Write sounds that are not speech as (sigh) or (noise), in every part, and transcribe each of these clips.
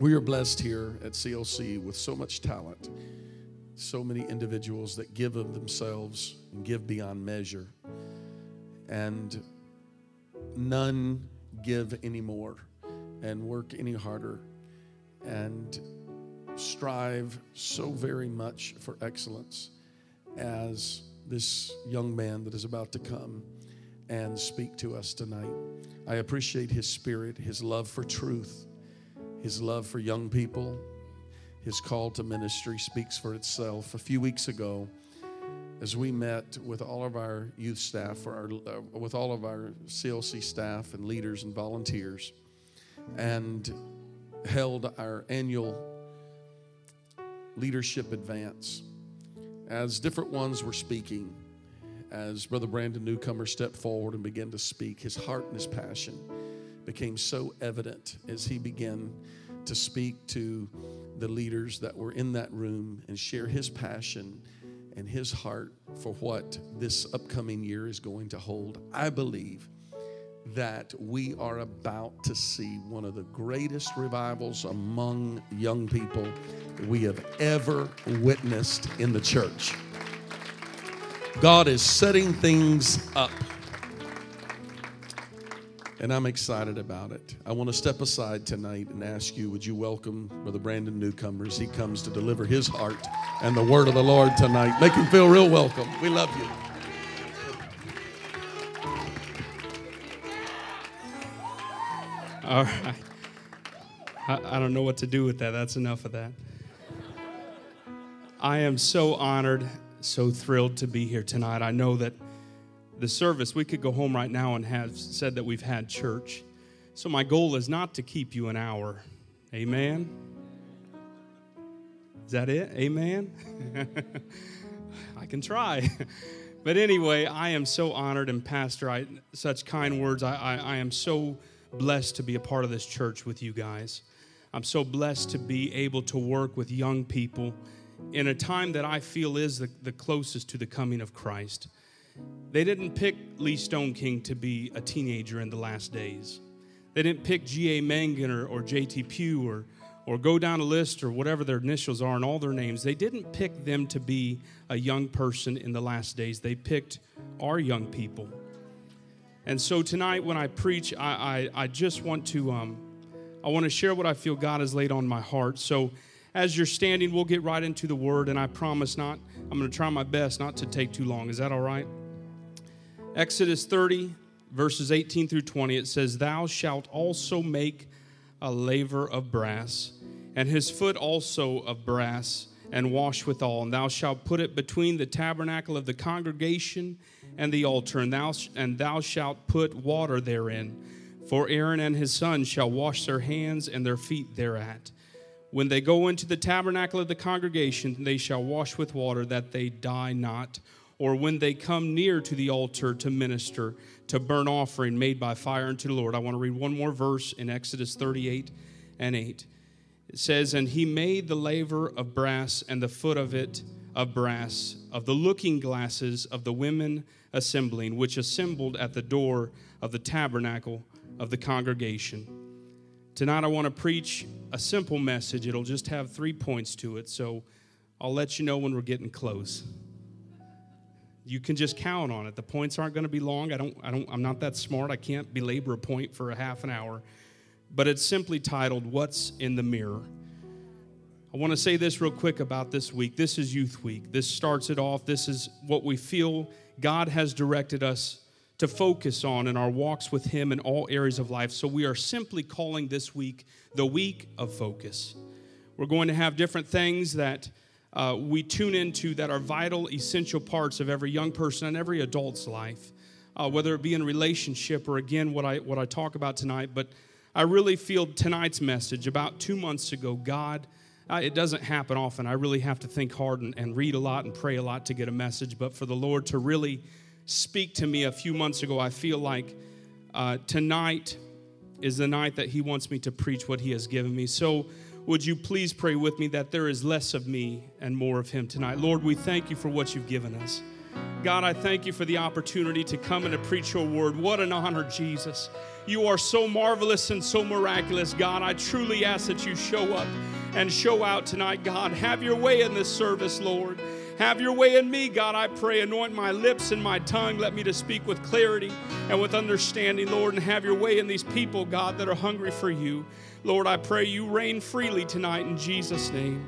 We are blessed here at CLC with so much talent, so many individuals that give of themselves and give beyond measure. And none give any more and work any harder and strive so very much for excellence as this young man that is about to come and speak to us tonight. I appreciate his spirit, his love for truth, his love for young people. His call to ministry speaks for itself. A few weeks ago, as we met with all of our youth staff, or our, uh, with all of our CLC staff and leaders and volunteers, and held our annual leadership advance. As different ones were speaking, as Brother Brandon Newcomer stepped forward and began to speak, his heart and his passion became so evident as he began to speak to the leaders that were in that room and share his passion and his heart for what this upcoming year is going to hold. I believe that we are about to see one of the greatest revivals among young people we have ever witnessed in the church. God is setting things up. And I'm excited about it. I want to step aside tonight and ask you would you welcome Brother Brandon Newcomer as he comes to deliver his heart and the word of the Lord tonight? Make him feel real welcome. We love you. All right. I, I don't know what to do with that. That's enough of that. I am so honored, so thrilled to be here tonight. I know that the service, we could go home right now and have said that we've had church. So my goal is not to keep you an hour. Amen. Is that it? Amen. (laughs) I can try. (laughs) but anyway, I am so honored and Pastor, I, such kind words. I, I, I am so blessed to be a part of this church with you guys. I'm so blessed to be able to work with young people in a time that I feel is the, the closest to the coming of Christ. They didn't pick Lee Stoneking to be a teenager in the last days. They didn't pick G.A. Mangun or, or J.T. Pugh or, or go down a list or whatever their initials are and all their names. They didn't pick them to be a young person in the last days. They picked our young people. And so tonight, when I preach, I, I, I just want to um, I want to share what I feel God has laid on my heart. So as you're standing, we'll get right into the word, and I promise not. I'm going to try my best not to take too long. Is that all right? Exodus 30, verses 18 through 20, it says, Thou shalt also make a laver of brass, and his foot also of brass, and wash withal. And thou shalt put it between the tabernacle of the congregation and the altar, and thou, and thou shalt put water therein. For Aaron and his sons shall wash their hands and their feet thereat. When they go into the tabernacle of the congregation, they shall wash with water that they die not. Or when they come near to the altar to minister, to burn offering made by fire unto the Lord. I want to read one more verse in Exodus 38 and 8. It says, And he made the laver of brass and the foot of it of brass, of the looking glasses of the women assembling, which assembled at the door of the tabernacle of the congregation. Tonight, I want to preach a simple message. It'll just have three points to it, so I'll let you know when we're getting close. You can just count on it. The points aren't going to be long. I don't, I don't, I'm not that smart. I can't belabor a point for a half an hour. But it's simply titled, What's in the Mirror? I want to say this real quick about this week. This is Youth Week. This starts it off. This is what we feel God has directed us to focus on in our walks with Him in all areas of life. So we are simply calling this week the week of focus. We're going to have different things that uh, we tune into that are vital, essential parts of every young person and every adult's life, uh, whether it be in relationship or again what I what I talk about tonight. But I really feel tonight's message about two months ago, God. Uh, it doesn't happen often. I really have to think hard and, and read a lot and pray a lot to get a message. But for the Lord to really speak to me a few months ago, I feel like uh, tonight is the night that He wants me to preach what He has given me. So, would you please pray with me that there is less of me and more of Him tonight? Lord, we thank you for what you've given us. God, I thank you for the opportunity to come and to preach your word. What an honor, Jesus. You are so marvelous and so miraculous, God. I truly ask that you show up and show out tonight, God. Have your way in this service, Lord. Have your way in me, God. I pray. Anoint my lips and my tongue. Let me to speak with clarity and with understanding, Lord. And have your way in these people, God, that are hungry for you. Lord, I pray you reign freely tonight in Jesus' name.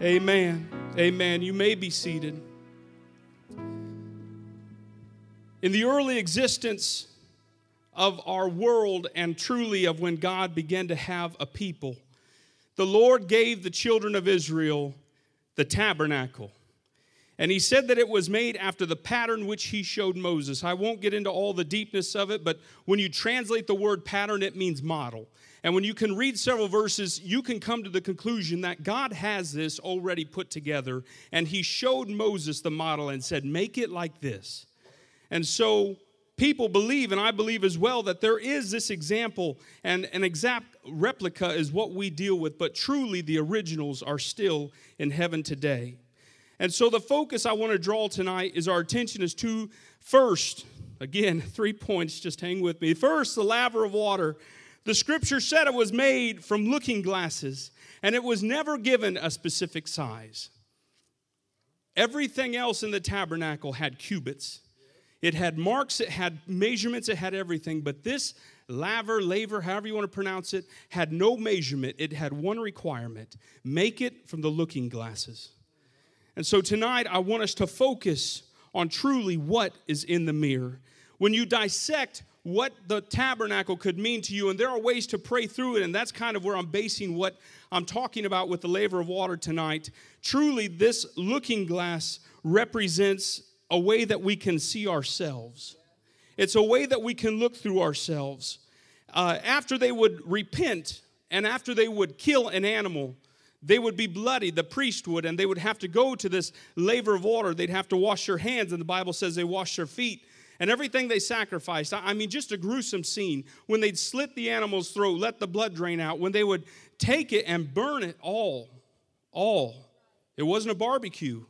Amen. Amen. You may be seated. In the early existence of our world and truly of when God began to have a people, the Lord gave the children of Israel the tabernacle. And he said that it was made after the pattern which he showed Moses. I won't get into all the deepness of it, but when you translate the word pattern, it means model. And when you can read several verses, you can come to the conclusion that God has this already put together. And he showed Moses the model and said, Make it like this. And so people believe, and I believe as well, that there is this example, and an exact replica is what we deal with, but truly the originals are still in heaven today. And so the focus I want to draw tonight is our attention is to first, again, (laughs) three points, just hang with me. First, the laver of water. The scripture said it was made from looking glasses, and it was never given a specific size. Everything else in the tabernacle had cubits. It had marks, it had measurements, it had everything. But this laver, laver, however you want to pronounce it, had no measurement. It had one requirement make it from the looking glasses. And so tonight, I want us to focus on truly what is in the mirror. When you dissect what the tabernacle could mean to you, and there are ways to pray through it, and that's kind of where I'm basing what I'm talking about with the laver of water tonight. Truly, this looking glass represents a way that we can see ourselves. It's a way that we can look through ourselves. Uh, after they would repent and after they would kill an animal, they would be bloody, the priest would, and they would have to go to this laver of water. They'd have to wash their hands, and the Bible says they washed their feet and everything they sacrificed. I mean, just a gruesome scene. When they'd slit the animal's throat, let the blood drain out, when they would take it and burn it all, all. It wasn't a barbecue.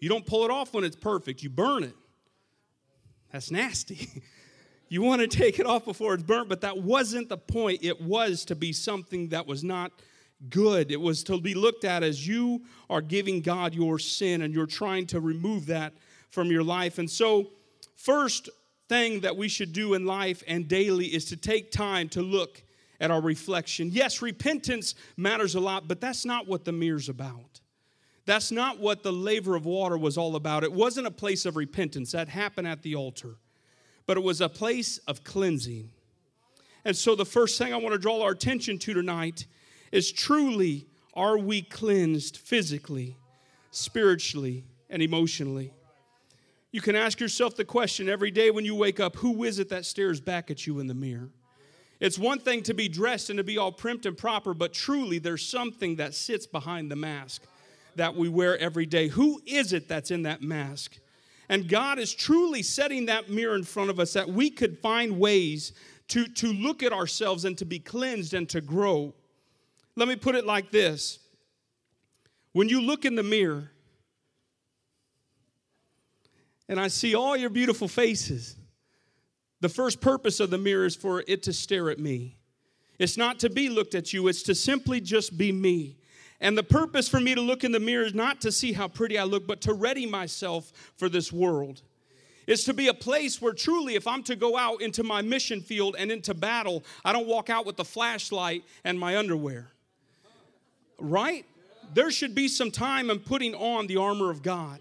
You don't pull it off when it's perfect, you burn it. That's nasty. (laughs) you want to take it off before it's burnt, but that wasn't the point. It was to be something that was not good. It was to be looked at as you are giving God your sin and you're trying to remove that from your life. And so, first thing that we should do in life and daily is to take time to look at our reflection. Yes, repentance matters a lot, but that's not what the mirror's about. That's not what the laver of water was all about. It wasn't a place of repentance, that happened at the altar, but it was a place of cleansing. And so, the first thing I want to draw our attention to tonight is truly are we cleansed physically, spiritually, and emotionally? You can ask yourself the question every day when you wake up who is it that stares back at you in the mirror? It's one thing to be dressed and to be all primped and proper, but truly there's something that sits behind the mask that we wear every day. Who is it that's in that mask? And God is truly setting that mirror in front of us that we could find ways to, to look at ourselves and to be cleansed and to grow. Let me put it like this when you look in the mirror and I see all your beautiful faces, the first purpose of the mirror is for it to stare at me. It's not to be looked at you, it's to simply just be me. And the purpose for me to look in the mirror is not to see how pretty I look, but to ready myself for this world. It's to be a place where truly, if I'm to go out into my mission field and into battle, I don't walk out with the flashlight and my underwear. Right? There should be some time in putting on the armor of God.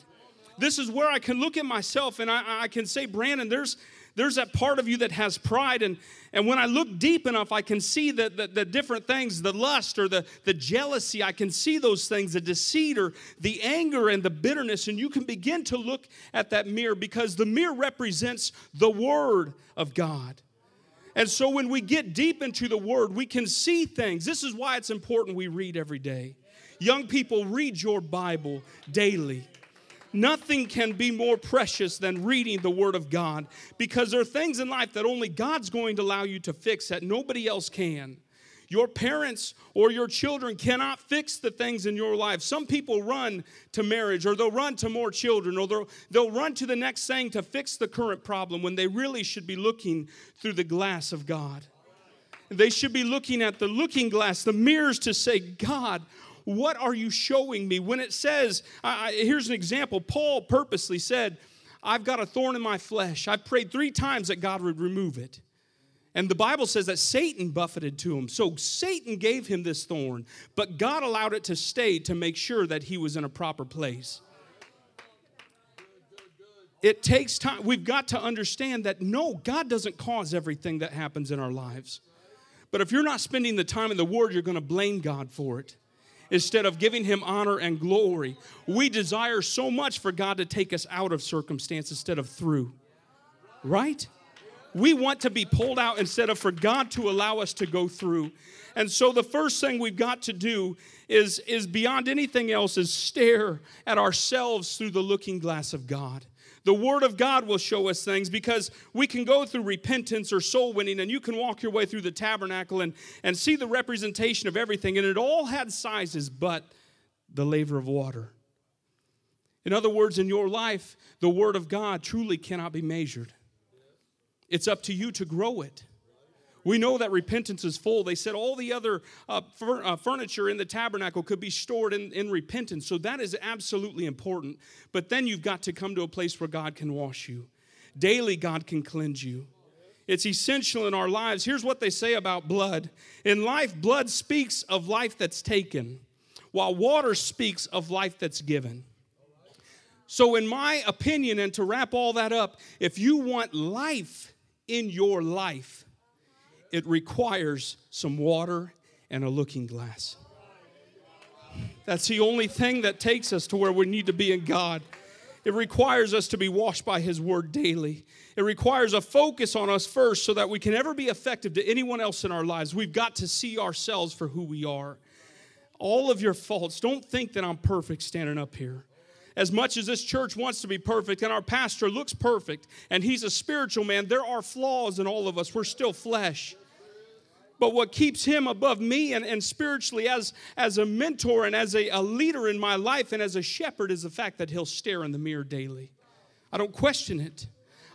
This is where I can look at myself and I, I can say, Brandon, there's there's that part of you that has pride. And, and when I look deep enough, I can see the, the, different things the lust or the, the jealousy. I can see those things, the deceit or the anger and the bitterness. And you can begin to look at that mirror because the mirror represents the Word of God. And so when we get deep into the Word, we can see things. This is why it's important we read every day. Young people, read your Bible daily. Nothing can be more precious than reading the Word of God because there are things in life that only God's going to allow you to fix that nobody else can. Your parents or your children cannot fix the things in your life. Some people run to marriage or they'll run to more children or they'll, they'll run to the next thing to fix the current problem when they really should be looking through the glass of God. They should be looking at the looking glass, the mirrors to say, God, what are you showing me? When it says, I, here's an example Paul purposely said, I've got a thorn in my flesh. I prayed three times that God would remove it. And the Bible says that Satan buffeted to him. So Satan gave him this thorn, but God allowed it to stay to make sure that he was in a proper place. It takes time. We've got to understand that no, God doesn't cause everything that happens in our lives. But if you're not spending the time in the Word, you're going to blame God for it instead of giving Him honor and glory. We desire so much for God to take us out of circumstance instead of through. Right? We want to be pulled out instead of for God to allow us to go through. And so the first thing we've got to do is, is beyond anything else is stare at ourselves through the looking glass of God. The Word of God will show us things because we can go through repentance or soul winning, and you can walk your way through the tabernacle and, and see the representation of everything, and it all had sizes but the laver of water. In other words, in your life, the Word of God truly cannot be measured. It's up to you to grow it. We know that repentance is full. They said all the other uh, fur, uh, furniture in the tabernacle could be stored in, in repentance. So that is absolutely important. But then you've got to come to a place where God can wash you. Daily, God can cleanse you. It's essential in our lives. Here's what they say about blood in life, blood speaks of life that's taken, while water speaks of life that's given. So, in my opinion, and to wrap all that up, if you want life in your life, it requires some water and a looking glass. That's the only thing that takes us to where we need to be in God. It requires us to be washed by His Word daily. It requires a focus on us first so that we can ever be effective to anyone else in our lives. We've got to see ourselves for who we are. All of your faults, don't think that I'm perfect standing up here as much as this church wants to be perfect and our pastor looks perfect and he's a spiritual man, there are flaws in all of us. We're still flesh. But what keeps him above me and, and spiritually as, as a mentor and as a, a leader in my life and as a shepherd is the fact that he'll stare in the mirror daily. I don't question it.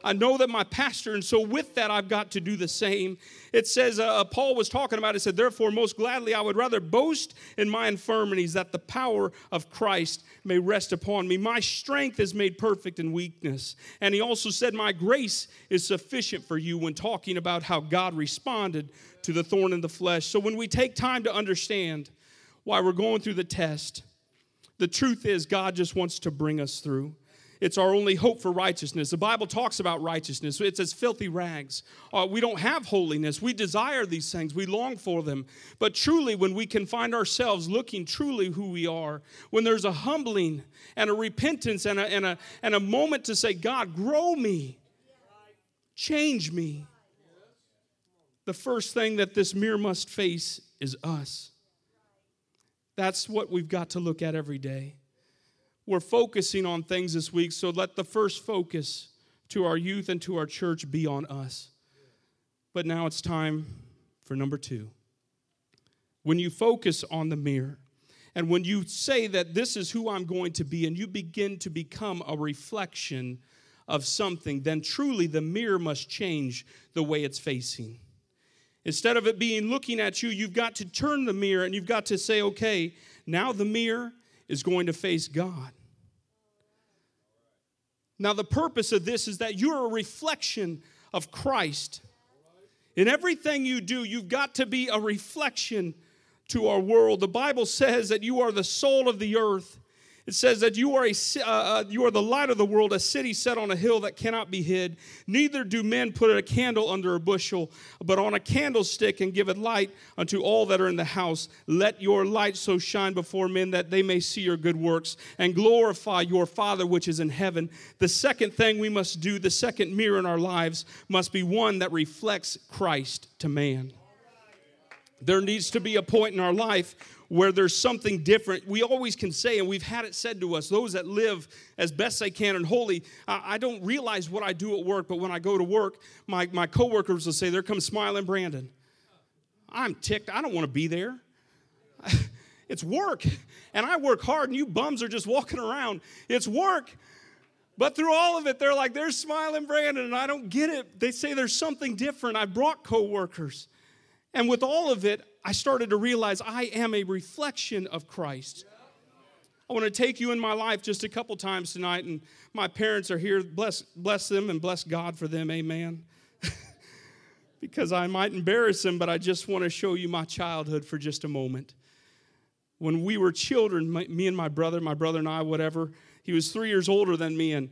I know that my pastor, and so with that, I've got to do the same. It says, uh, uh, Paul was talking about it, said, Therefore, most gladly, I would rather boast in my infirmities that the power of Christ may rest upon me. My strength is made perfect in weakness. And he also said, My grace is sufficient for you when talking about how God responded to the thorn in the flesh. So when we take time to understand why we're going through the test, the truth is, God just wants to bring us through. It's our only hope for righteousness. The Bible talks about righteousness. It's as filthy rags. Uh, we don't have holiness. We desire these things. We long for them. But truly, when we can find ourselves looking truly who we are, when there's a humbling and a repentance and a, and a, and a moment to say, God, grow me, change me, the first thing that this mirror must face is us. That's what we've got to look at every day we're focusing on things this week, so let the first focus to our youth and to our church be on us. But now it's time for number two. When you focus on the mirror, and when you say that this is who I'm going to be, and you begin to become a reflection of something, then truly the mirror must change the way it's facing. Instead of it being looking at you, you've got to turn the mirror and you've got to say, okay, now the mirror is going to face God. Now, the purpose of this is that you're a reflection of Christ. In everything you do, you've got to be a reflection to our world. The Bible says that you are the soul of the earth. It says that you are, a, uh, uh, you are the light of the world, a city set on a hill that cannot be hid. Neither do men put a candle under a bushel, but on a candlestick and give it light unto all that are in the house. Let your light so shine before men that they may see your good works and glorify your Father which is in heaven. The second thing we must do, the second mirror in our lives, must be one that reflects Christ to man. There needs to be a point in our life where there's something different, we always can say, and we've had it said to us, those that live as best they can and holy, I, don't realize what I do at work, but when I go to work, my, my coworkers will say, There comes smiling Brandon. I'm ticked. I don't want to be there. (laughs) It's work. And I work hard, and you bums are just walking around. It's work. But through all of it, they're like, they're smiling, Brandon, and I don't get it. They say there's something different. I brought coworkers. And with all of it, I started to realize I am a reflection of Christ. I want to take you in my life just a couple times tonight, and my parents are here. Bless, bless them and bless God for them. Amen. (laughs) because I might embarrass them, but I just want to show you my childhood for just a moment when we were children, my, me and my brother, my brother and I, whatever, he was three years older than me, and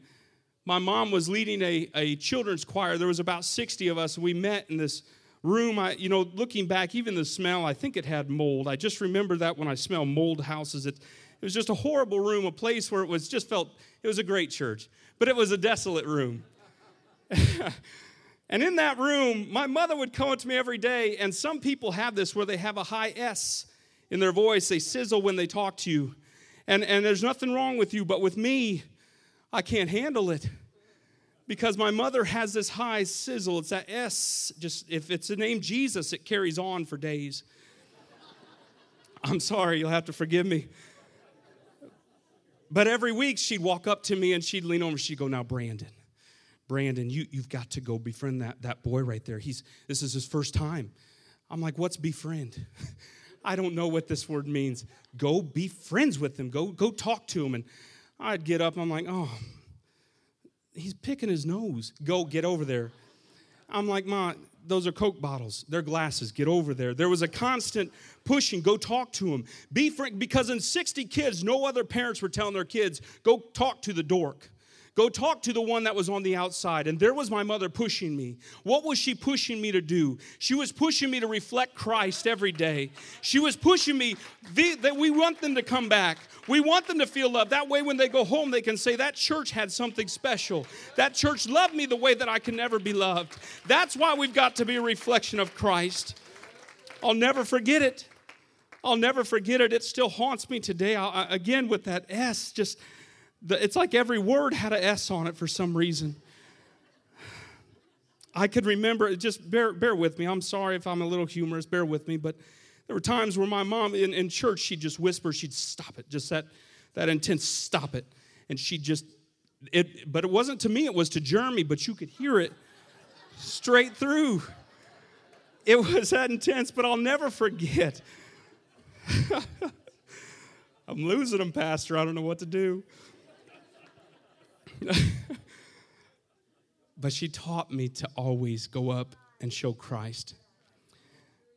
my mom was leading a, a children's choir. There was about 60 of us. We met in this room. I, you know, looking back, even the smell, I think it had mold. I just remember that when I smell mold houses. It, it was just a horrible room, a place where it was just felt, it was a great church, but it was a desolate room. (laughs) and in that room, my mother would come up to me every day, and some people have this where they have a high S in their voice. They sizzle when they talk to you. And, and there's nothing wrong with you, but with me, I can't handle it because my mother has this high sizzle. It's that S. Just if it's the name Jesus, it carries on for days. I'm sorry, you'll have to forgive me. But every week she'd walk up to me and she'd lean over. She'd go, "Now, Brandon, Brandon, you you've got to go befriend that that boy right there. He's this is his first time." I'm like, "What's befriend?" (laughs) I don't know what this word means. Go be friends with him. Go, go talk to him. And I'd get up, I'm like, oh, he's picking his nose. Go get over there. I'm like, Ma, those are Coke bottles. They're glasses. Get over there. There was a constant pushing. Go talk to him. Be frank, because in 60 kids, no other parents were telling their kids, go talk to the dork. Go talk to the one that was on the outside. And there was my mother pushing me. What was she pushing me to do? She was pushing me to reflect Christ every day. She was pushing me that we want them to come back. We want them to feel love. That way, when they go home, they can say, That church had something special. That church loved me the way that I can never be loved. That's why we've got to be a reflection of Christ. I'll never forget it. I'll never forget it. It still haunts me today. I, again, with that S, just the, it's like every word had an S on it for some reason. I could remember, just bear, bear with me. I'm sorry if I'm a little humorous, bear with me, but there were times where my mom in, in church, she'd just whisper, she'd stop it, just that, that intense stop it. And she'd just, it, but it wasn't to me, it was to Jeremy, but you could hear it straight through. It was that intense, but I'll never forget. (laughs) I'm losing them, Pastor. I don't know what to do. (laughs) but she taught me to always go up and show Christ.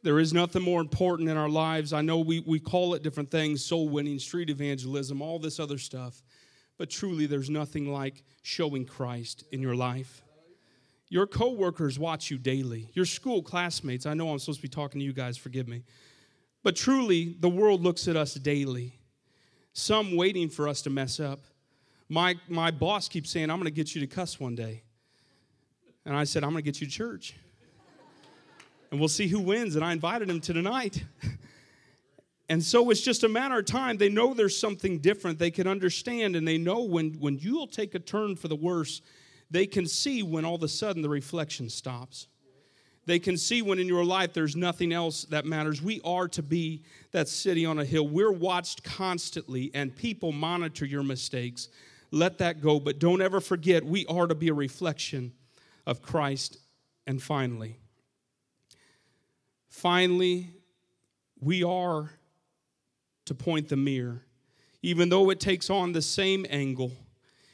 There is nothing more important in our lives. I know we, we call it different things soul winning, street evangelism, all this other stuff. But truly, there's nothing like showing Christ in your life. Your coworkers watch you daily. Your school classmates, I know I'm supposed to be talking to you guys, forgive me. But truly, the world looks at us daily. Some waiting for us to mess up my, my boss keeps saying, I'm going to get you to cuss one day. And I said, I'm going to get you to church. And we'll see who wins. And I invited him to tonight. And so it's just a matter of time. They know there's something different. They can understand, and they know when, when you'll take a turn for the worse, they can see when all of a sudden the reflection stops. They can see when in your life there's nothing else that matters. We are to be that city on a hill. We're watched constantly, and people monitor your mistakes let that go. But don't ever forget, we are to be a reflection of Christ. And finally, finally, we are to point the mirror. Even though it takes on the same angle,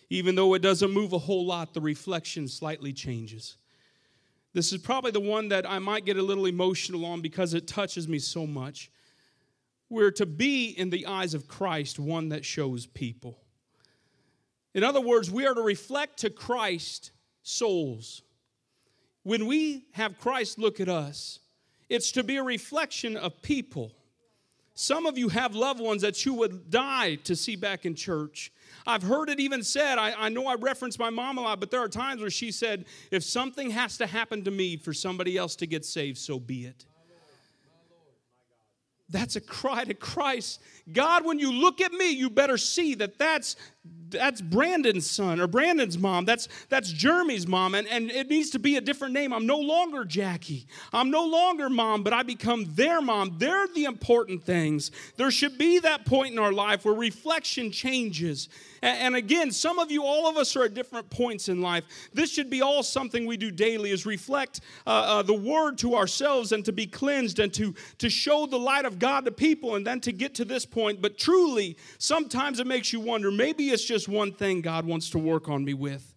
even though it doesn't move a whole lot, the reflection slightly changes. This is probably the one that I might get a little emotional on because it touches me so much. We're to be, in the eyes of Christ, one that shows people. In other words, we are to reflect to Christ souls. When we have Christ look at us, it's to be a reflection of people. Some of you have loved ones that you would die to see back in church. I've heard it even said, I, I, know I reference my mom a lot, but there are times where she said, if something has to happen to me for somebody else to get saved, so be it. That's a cry to Christ. God, when you look at me, you better see that that's that's Brandon's son or Brandon's mom. That's that's Jeremy's mom, and, and it needs to be a different name. I'm no longer Jackie. I'm no longer mom, but I become their mom. They're the important things. There should be that point in our life where reflection changes. And, and again, some of you, all of us are at different points in life. This should be all something we do daily is reflect uh, uh, the word to ourselves and to be cleansed and to, to show the light of God to people and then to get to this point. But truly, sometimes it makes you wonder maybe it's just one thing God wants to work on me with.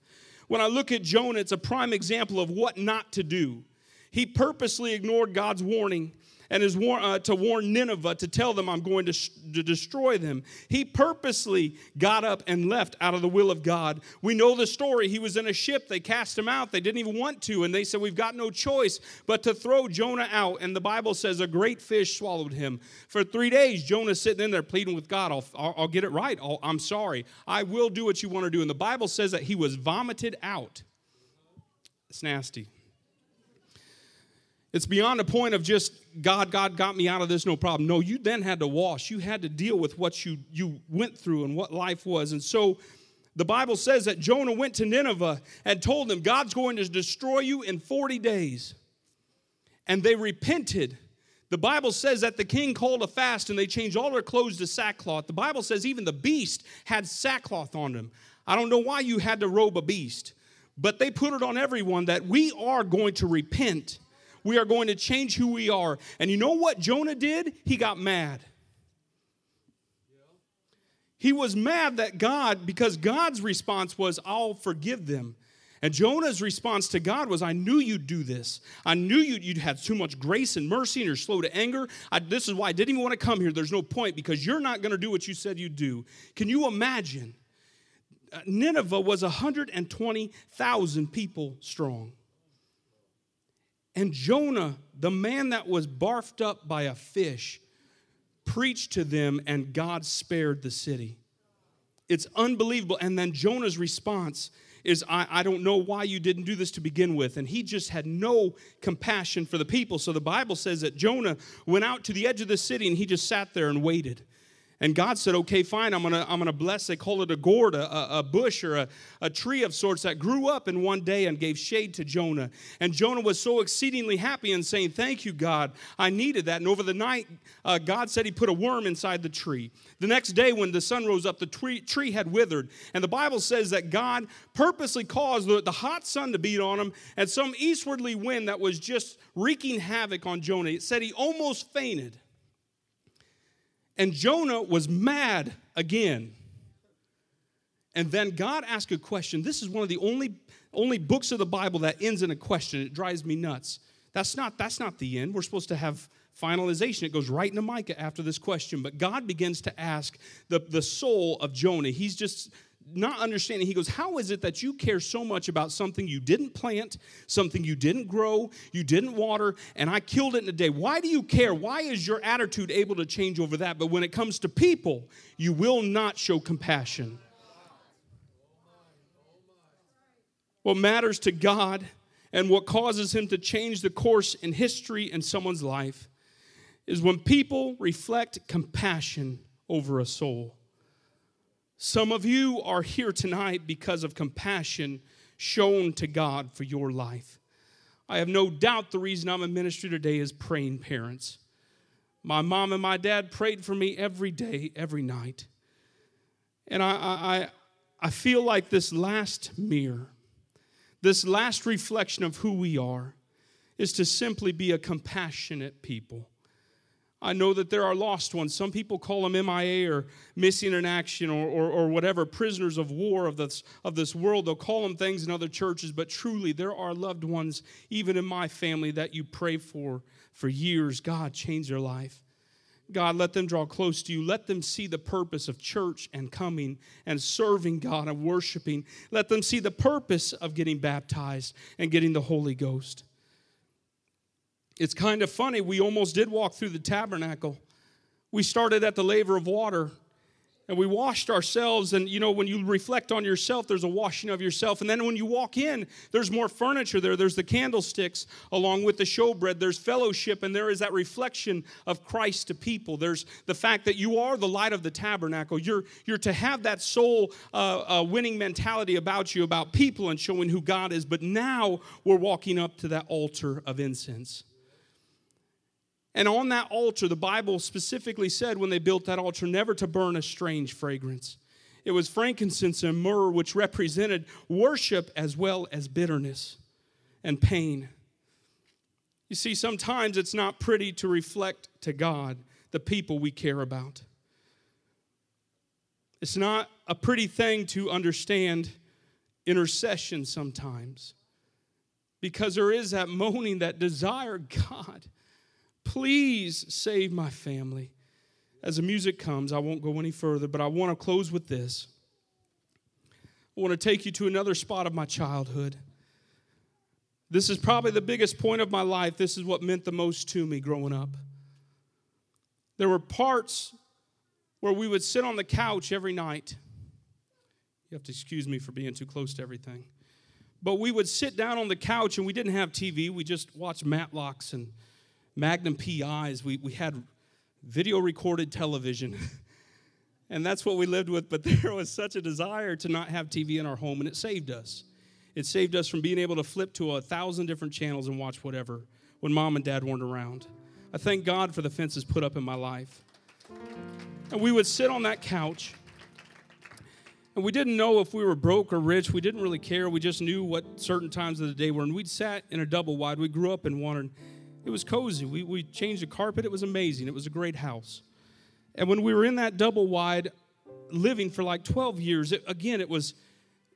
When I look at Jonah, it's a prime example of what not to do. He purposely ignored God's warning and is war- uh, to warn Nineveh to tell them, I'm going to, sh- to destroy them. He purposely got up and left out of the will of God. We know the story. He was in a ship. They cast him out. They didn't even want to. And they said, We've got no choice but to throw Jonah out. And the Bible says a great fish swallowed him. For three days, Jonah's sitting in there pleading with God, I'll, I'll, I'll get it right. I'll, I'm sorry. I will do what you want to do. And the Bible says that he was vomited out. It's nasty. It's beyond a point of just God, God got me out of this, no problem. No, you then had to wash. You had to deal with what you, you went through and what life was. And so the Bible says that Jonah went to Nineveh and told them, God's going to destroy you in 40 days. And they repented. The Bible says that the king called a fast and they changed all their clothes to sackcloth. The Bible says even the beast had sackcloth on them. I don't know why you had to robe a beast, but they put it on everyone that we are going to repent we are going to change who we are. And you know what Jonah did? He got mad. He was mad that God, because God's response was, I'll forgive them. And Jonah's response to God was, I knew you'd do this. I knew you'd, you'd have too much grace and mercy and you're slow to anger. I, this is why I didn't even want to come here. There's no point because you're not going to do what you said you'd do. Can you imagine? Uh, Nineveh was 120,000 people strong. And Jonah, the man that was barfed up by a fish, preached to them, and God spared the city. It's unbelievable. And then Jonah's response is, I, I don't know why you didn't do this to begin with. And he just had no compassion for the people. So the Bible says that Jonah went out to the edge of the city and he just sat there and waited. And God said, okay, fine, I'm gonna, I'm gonna bless. They call it a gourd, a, a bush or a, a tree of sorts that grew up in one day and gave shade to Jonah. And Jonah was so exceedingly happy and saying, Thank you, God. I needed that. And over the night, uh, God said He put a worm inside the tree. The next day, when the sun rose up, the tree, tree had withered. And the Bible says that God purposely caused the, the hot sun to beat on him and some eastwardly wind that was just wreaking havoc on Jonah. It said he almost fainted. And Jonah was mad again. And then God asked a question. This is one of the only, only books of the Bible that ends in a question. It drives me nuts. That's not, that's not the end. We're supposed to have finalization. It goes right into Micah after this question. But God begins to ask the, the soul of Jonah. He's just not understanding. He goes, How is it that you care so much about something you didn't plant, something you didn't grow, you didn't water, and I killed it in a day? Why do you care? Why is your attitude able to change over that? But when it comes to people, you will not show compassion. What matters to God and what causes Him to change the course in history in someone's life is when people reflect compassion over a soul. Some of you are here tonight because of compassion shown to God for your life. I have no doubt the reason I'm in ministry today is praying parents. My mom and my dad prayed for me every day, every night. And I, I, I feel like this last mirror, this last reflection of who we are, is to simply be a compassionate people. I know that there are lost ones. Some people call them MIA or missing in action or, or, or, whatever, prisoners of war of this, of this world. They'll call them things in other churches, but truly, there are loved ones, even in my family, that you pray for for years. God, change their life. God, let them draw close to you. Let them see the purpose of church and coming and serving God and worshiping. Let them see the purpose of getting baptized and getting the Holy Ghost it's kind of funny. We almost did walk through the tabernacle. We started at the laver of water, and we washed ourselves and you know when you reflect on yourself there's a washing of yourself and then when you walk in there's more furniture there. There's the candlesticks along with the showbread. There's fellowship and there is that reflection of christ to people. There's the fact that you are the light of the tabernacle. You're you're to have that soul uh, uh, winning mentality about you about people and showing who god is. But now we're walking up to that altar of incense and on that altar, the Bible specifically said when they built that altar never to burn a strange fragrance. It was frankincense and myrrh, which represented worship as well as bitterness and pain. You see, sometimes it's not pretty to reflect to God the people we care about. It's not a pretty thing to understand intercession sometimes because there is that moaning, that desire, (laughs) God Please save my family. As the music comes, I won't go any further, but I want to close with this. I want to take you to another spot of my childhood. This is probably the biggest point of my life. This is what meant the most to me growing up. There were parts where we would sit on the couch every night. You have to excuse me for being too close to everything. But we would sit down on the couch and we didn't have TV. We just watched Matlocks and Magnum PIs. We, we had video recorded television. (laughs) and that's what we lived with. But (laughs) there was such a desire to not have TV in our home, and it saved us. It saved us from being able to flip to a thousand different channels and watch whatever when mom and dad weren't around. I thank God for the fences put up in my life. And we would sit on that couch. And we didn't know if we were broke or rich. We didn't really care. We just knew what certain times of the day were. And we'd sat in a double wide. We grew up in one. It was cozy. We, we changed the carpet. It was amazing. It was a great house. And when we were in that double wide, living for like 12 years, it, again, it was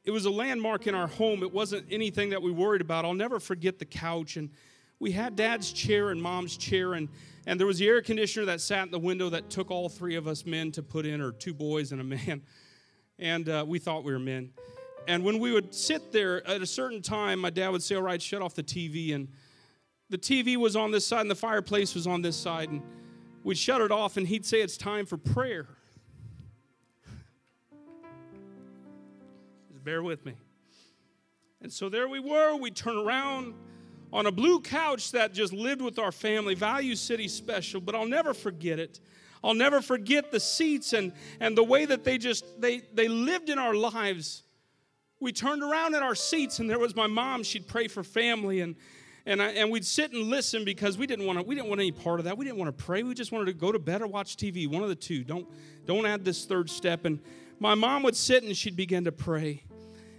it was a landmark in our home. It wasn't anything that we worried about. I'll never forget the couch and we had dad's chair and mom's chair and and there was the air conditioner that sat in the window that took all three of us men to put in or two boys and a man (laughs) and uh, we thought we were men and when we would sit there at a certain time my dad would say all right shut off the tv and the TV was on this side and the fireplace was on this side, and we'd shut it off, and he'd say, It's time for prayer. Just bear with me. And so there we were. We'd turn around on a blue couch that just lived with our family, Value City Special, but I'll never forget it. I'll never forget the seats and, and the way that they just they they lived in our lives. We turned around in our seats and there was my mom. She'd pray for family and and, I, and we'd sit and listen because we didn't want to we didn't want any part of that. We didn't want to pray. We just wanted to go to bed or watch tv one of the two. Don't don't add this third step. And my mom would sit and she'd begin to pray.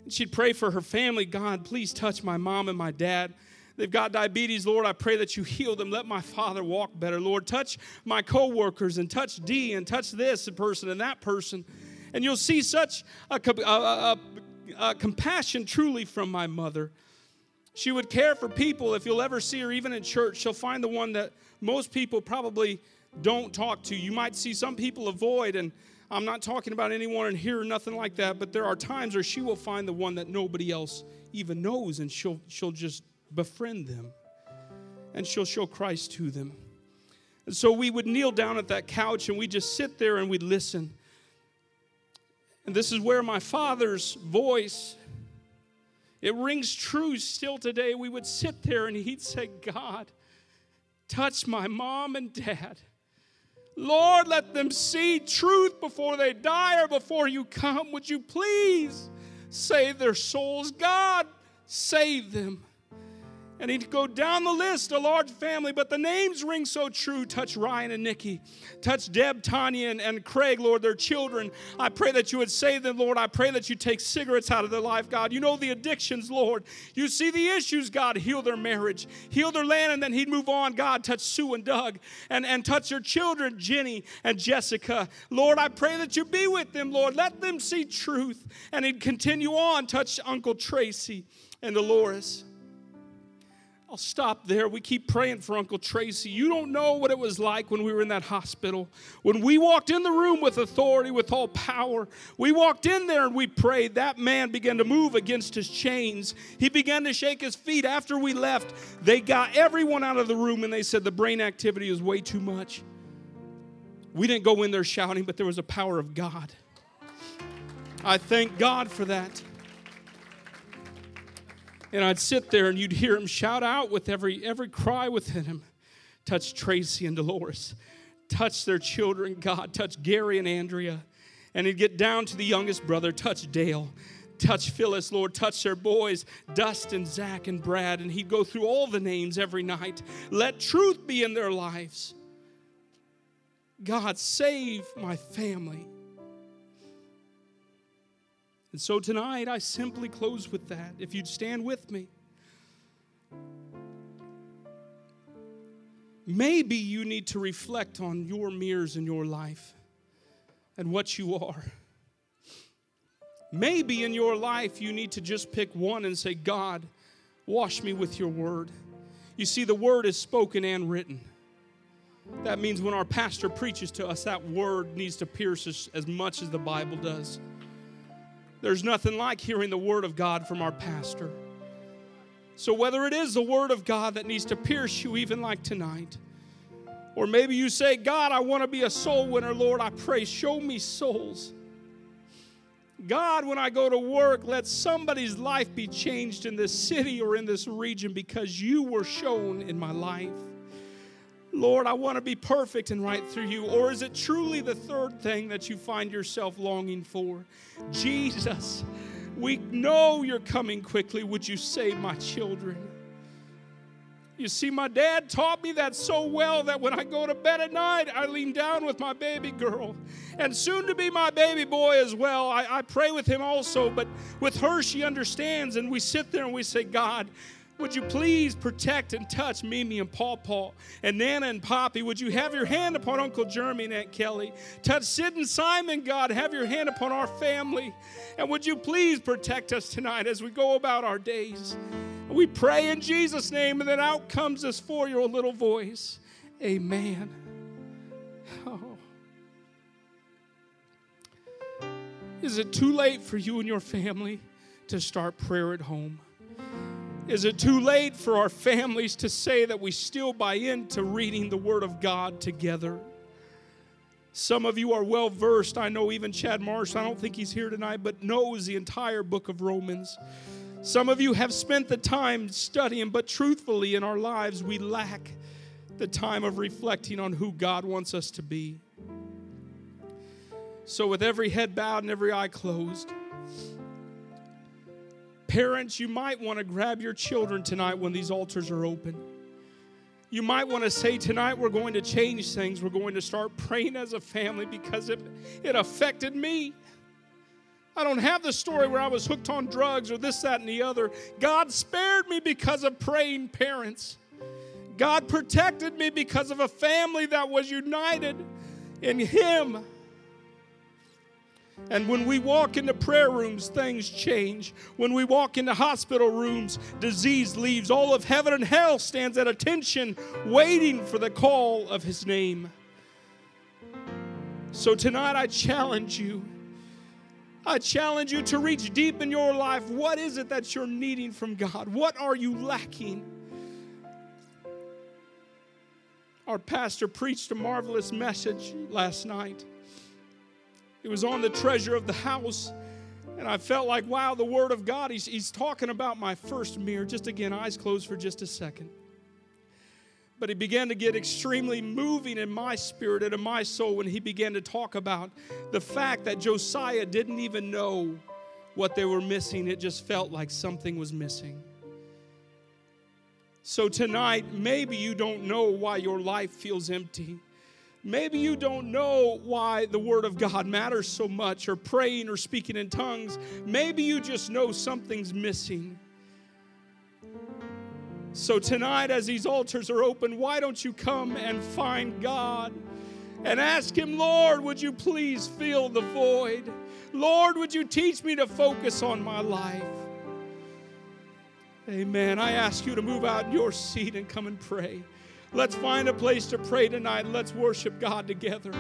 And she'd pray for her family. God please touch my mom and my dad. They've got diabetes. Lord i pray that you heal them. Let my father walk better. Lord touch my coworkers and touch d and touch this person and that person. And you'll see such a, a, a, a compassion truly from my mother she would care for people. If you'll ever see her, even in church, she'll find the one that most people probably don't talk to. You might see some people avoid, and I'm not talking about anyone in here or nothing like that, but there are times where she will find the one that nobody else even knows, and she'll, she'll just befriend them, and she'll show Christ to them. And so we would kneel down at that couch, and we'd just sit there and we'd listen. And this is where my father's voice it rings true still today. We would sit there and he'd say, God, touch my mom and dad. Lord, let them see truth before they die or before you come. Would you please save their souls? God, save them. And he'd go down the list, a large family, but the names ring so true. Touch Ryan and Nikki. Touch Deb, Tanya, and, and Craig, Lord, their children. I pray that you would save them, Lord. I pray that you take cigarettes out of their life, God. You know the addictions, Lord. You see the issues, God. Heal their marriage, heal their land, and then he'd move on. God, touch Sue and Doug, and, and touch their children, Jenny and Jessica. Lord, I pray that you be with them, Lord. Let them see truth. And he'd continue on, touch Uncle Tracy and Dolores. I'll stop there. We keep praying for Uncle Tracy. You don't know what it was like when we were in that hospital. When we walked in the room with authority, with all power, we walked in there and we prayed. That man began to move against his chains. He began to shake his feet. After we left, they got everyone out of the room and they said the brain activity is way too much. We didn't go in there shouting, but there was a power of God. I thank God for that. And I'd sit there and you'd hear him shout out with every every cry within him. Touch Tracy and Dolores. Touch their children, God. Touch Gary and Andrea. And he'd get down to the youngest brother, touch Dale. Touch Phyllis, Lord. Touch their boys, Dustin, Zach, and Brad. And he'd go through all the names every night. Let truth be in their lives. God, save my family. And so tonight, I simply close with that. If you'd stand with me. Maybe you need to reflect on your mirrors in your life and what you are. Maybe in your life you need to just pick one and say, God, wash me with your word. You see, the word is spoken and written. That means when our pastor preaches to us, that word needs to pierce us as much as the Bible does. There's nothing like hearing the word of God from our pastor. So, whether it is the word of God that needs to pierce you, even like tonight, or maybe you say, God, I want to be a soul winner, Lord, I pray, show me souls. God, when I go to work, let somebody's life be changed in this city or in this region because you were shown in my life. Lord, I want to be perfect and right through you? Or is it truly the third thing that you find yourself longing for? Jesus, we know you're coming quickly. Would you save my children? You see, my dad taught me that so well that when I go to bed at night, I lean down with my baby girl and soon to be my baby boy as well. I, I pray with him also, but with her, she understands, and we sit there and we say, God, would you please protect and touch Mimi and Paw Paw and Nana and Poppy? Would you have your hand upon Uncle Jeremy and Aunt Kelly? Touch Sid and Simon, God. Have your hand upon our family. And would you please protect us tonight as we go about our days? We pray in Jesus' name, and then out comes this four year old little voice. Amen. Oh. Is it too late for you and your family to start prayer at home? Is it too late for our families to say that we still buy into reading the Word of God together? Some of you are well versed. I know even Chad Marsh, I don't think he's here tonight, but knows the entire book of Romans. Some of you have spent the time studying, but truthfully, in our lives, we lack the time of reflecting on who God wants us to be. So, with every head bowed and every eye closed, Parents, you might want to grab your children tonight when these altars are open. You might want to say tonight, we're going to change things. We're going to start praying as a family because it, it affected me. I don't have the story where I was hooked on drugs or this, that, and the other. God spared me because of praying parents. God protected me because of a family that was united in Him. And when we walk into prayer rooms, things change. When we walk into hospital rooms, disease leaves. All of heaven and hell stands at attention, waiting for the call of His name. So tonight I challenge you. I challenge you to reach deep in your life. What is it that you're needing from God? What are you lacking? Our pastor preached a marvelous message last night. It was on the treasure of the house. And I felt like, wow, the Word of God, he's, he's talking about my first mirror. Just again, eyes closed for just a second. But he began to get extremely moving in my spirit and in my soul when he began to talk about the fact that Josiah didn't even know what they were missing. It just felt like something was missing. So tonight, maybe you don't know why your life feels empty. Maybe you don't know why the Word of God matters so much, or praying or speaking in tongues. Maybe you just know something's missing. So, tonight, as these altars are open, why don't you come and find God and ask Him, Lord, would you please fill the void? Lord, would you teach me to focus on my life? Amen. I ask you to move out in your seat and come and pray. Let's find a place to pray tonight. Let's worship God together.